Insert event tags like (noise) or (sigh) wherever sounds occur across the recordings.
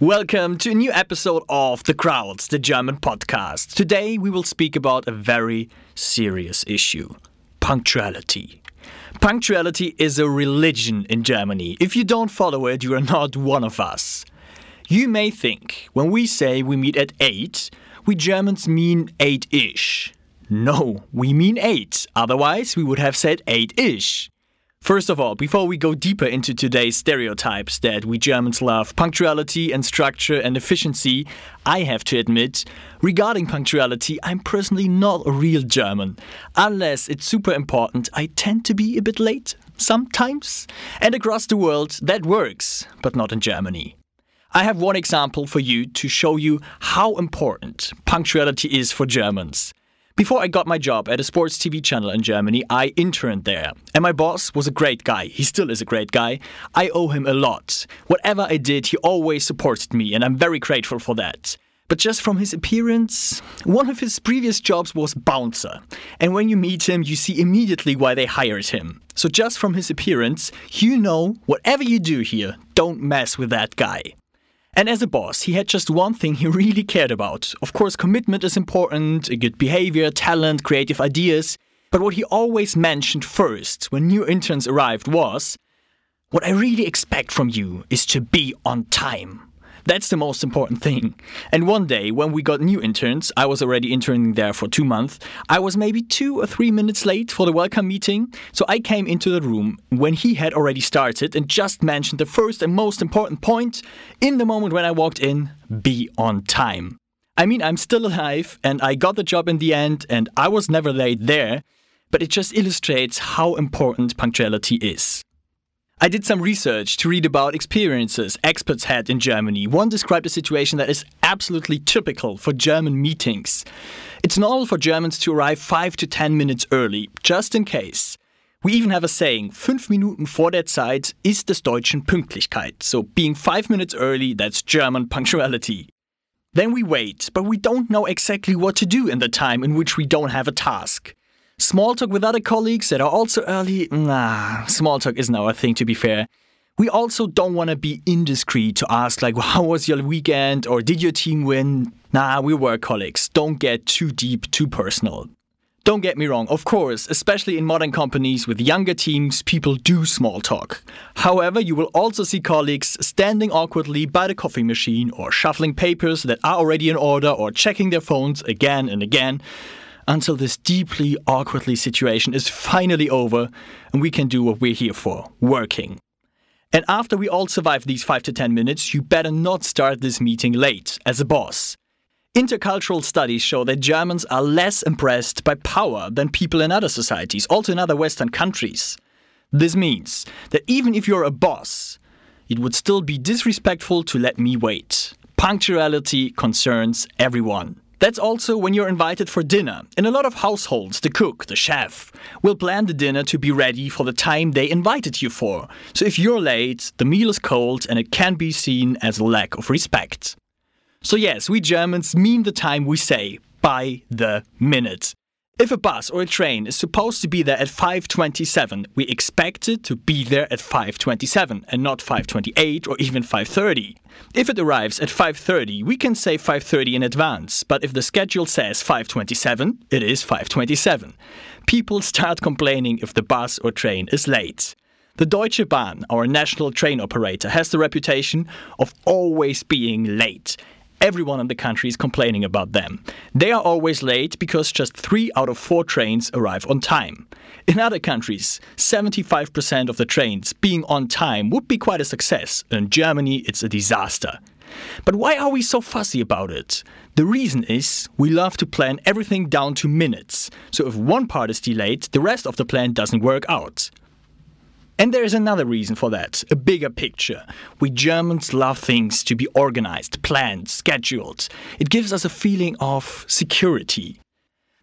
Welcome to a new episode of The Crowds, the German podcast. Today we will speak about a very serious issue punctuality. Punctuality is a religion in Germany. If you don't follow it, you are not one of us. You may think when we say we meet at 8, we Germans mean 8 ish. No, we mean 8, otherwise, we would have said 8 ish. First of all, before we go deeper into today's stereotypes that we Germans love punctuality and structure and efficiency, I have to admit, regarding punctuality, I'm personally not a real German. Unless it's super important, I tend to be a bit late, sometimes. And across the world, that works, but not in Germany. I have one example for you to show you how important punctuality is for Germans. Before I got my job at a sports TV channel in Germany, I interned there. And my boss was a great guy. He still is a great guy. I owe him a lot. Whatever I did, he always supported me, and I'm very grateful for that. But just from his appearance, one of his previous jobs was bouncer. And when you meet him, you see immediately why they hired him. So just from his appearance, you know whatever you do here, don't mess with that guy. And as a boss, he had just one thing he really cared about. Of course, commitment is important, good behavior, talent, creative ideas. But what he always mentioned first when new interns arrived was What I really expect from you is to be on time. That's the most important thing. And one day, when we got new interns, I was already interning there for two months, I was maybe two or three minutes late for the welcome meeting. So I came into the room when he had already started and just mentioned the first and most important point in the moment when I walked in be on time. I mean, I'm still alive and I got the job in the end and I was never late there, but it just illustrates how important punctuality is. I did some research to read about experiences experts had in Germany. One described a situation that is absolutely typical for German meetings. It's normal for Germans to arrive 5 to 10 minutes early, just in case. We even have a saying, fünf Minuten vor der Zeit ist des Deutschen Pünktlichkeit. So being 5 minutes early, that's German punctuality. Then we wait, but we don't know exactly what to do in the time in which we don't have a task. Small talk with other colleagues that are also early, nah, small talk isn't our thing to be fair. We also don't want to be indiscreet to ask, like, (laughs) how was your weekend or did your team win? Nah, we work colleagues. Don't get too deep, too personal. Don't get me wrong, of course, especially in modern companies with younger teams, people do small talk. However, you will also see colleagues standing awkwardly by the coffee machine or shuffling papers that are already in order or checking their phones again and again until this deeply awkwardly situation is finally over and we can do what we're here for working. And after we all survive these 5 to 10 minutes, you better not start this meeting late as a boss. Intercultural studies show that Germans are less impressed by power than people in other societies, also in other Western countries. This means that even if you're a boss, it would still be disrespectful to let me wait. Punctuality concerns everyone. That's also when you're invited for dinner. In a lot of households, the cook, the chef, will plan the dinner to be ready for the time they invited you for. So if you're late, the meal is cold and it can be seen as a lack of respect. So, yes, we Germans mean the time we say by the minute. If a bus or a train is supposed to be there at 5:27, we expect it to be there at 5:27 and not 5:28 or even 5:30. If it arrives at 5:30, we can say 5:30 in advance, but if the schedule says 5:27, it is 5:27. People start complaining if the bus or train is late. The Deutsche Bahn, our national train operator, has the reputation of always being late everyone in the country is complaining about them. They are always late because just three out of four trains arrive on time. In other countries, 75% of the trains being on time would be quite a success. In Germany, it's a disaster. But why are we so fussy about it? The reason is we love to plan everything down to minutes. So if one part is delayed, the rest of the plan doesn't work out. And there is another reason for that, a bigger picture. We Germans love things to be organized, planned, scheduled. It gives us a feeling of security.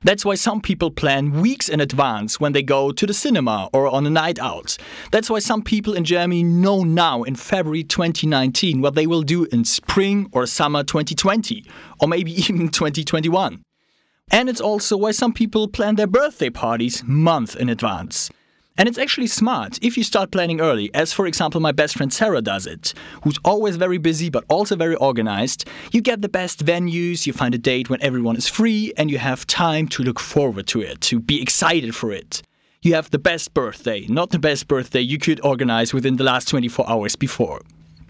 That's why some people plan weeks in advance when they go to the cinema or on a night out. That's why some people in Germany know now in February 2019 what they will do in spring or summer 2020, or maybe (laughs) even 2021. And it's also why some people plan their birthday parties months in advance. And it's actually smart if you start planning early, as for example my best friend Sarah does it, who's always very busy but also very organized. You get the best venues, you find a date when everyone is free, and you have time to look forward to it, to be excited for it. You have the best birthday, not the best birthday you could organize within the last 24 hours before.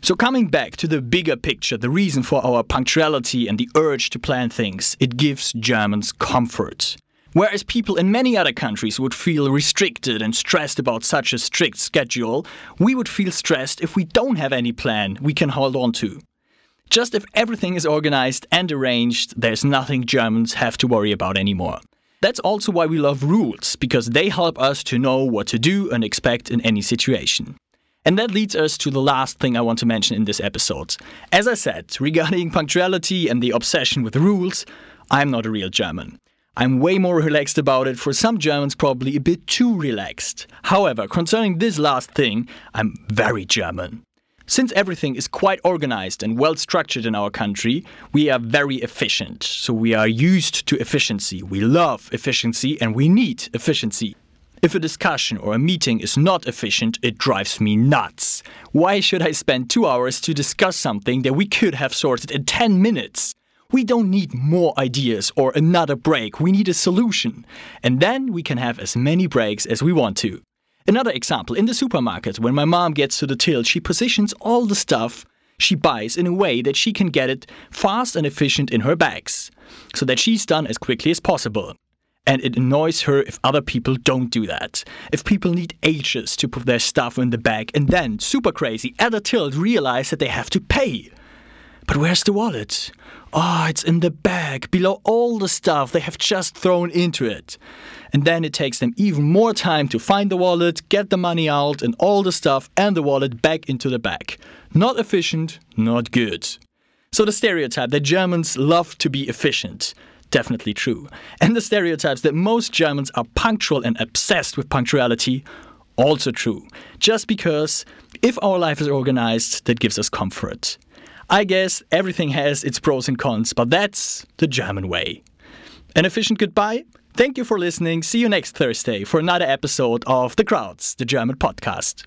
So, coming back to the bigger picture, the reason for our punctuality and the urge to plan things, it gives Germans comfort. Whereas people in many other countries would feel restricted and stressed about such a strict schedule, we would feel stressed if we don't have any plan we can hold on to. Just if everything is organized and arranged, there's nothing Germans have to worry about anymore. That's also why we love rules, because they help us to know what to do and expect in any situation. And that leads us to the last thing I want to mention in this episode. As I said, regarding punctuality and the obsession with rules, I'm not a real German. I'm way more relaxed about it, for some Germans, probably a bit too relaxed. However, concerning this last thing, I'm very German. Since everything is quite organized and well structured in our country, we are very efficient. So we are used to efficiency. We love efficiency and we need efficiency. If a discussion or a meeting is not efficient, it drives me nuts. Why should I spend two hours to discuss something that we could have sorted in 10 minutes? We don't need more ideas or another break, we need a solution. And then we can have as many breaks as we want to. Another example in the supermarket, when my mom gets to the till, she positions all the stuff she buys in a way that she can get it fast and efficient in her bags, so that she's done as quickly as possible. And it annoys her if other people don't do that. If people need ages to put their stuff in the bag and then, super crazy, at a tilt realize that they have to pay. But where's the wallet? Oh, it's in the bag, below all the stuff they have just thrown into it. And then it takes them even more time to find the wallet, get the money out, and all the stuff and the wallet back into the bag. Not efficient, not good. So the stereotype that Germans love to be efficient. Definitely true. And the stereotypes that most Germans are punctual and obsessed with punctuality. Also true. Just because if our life is organized, that gives us comfort. I guess everything has its pros and cons, but that's the German way. An efficient goodbye. Thank you for listening. See you next Thursday for another episode of The Crowds, the German podcast.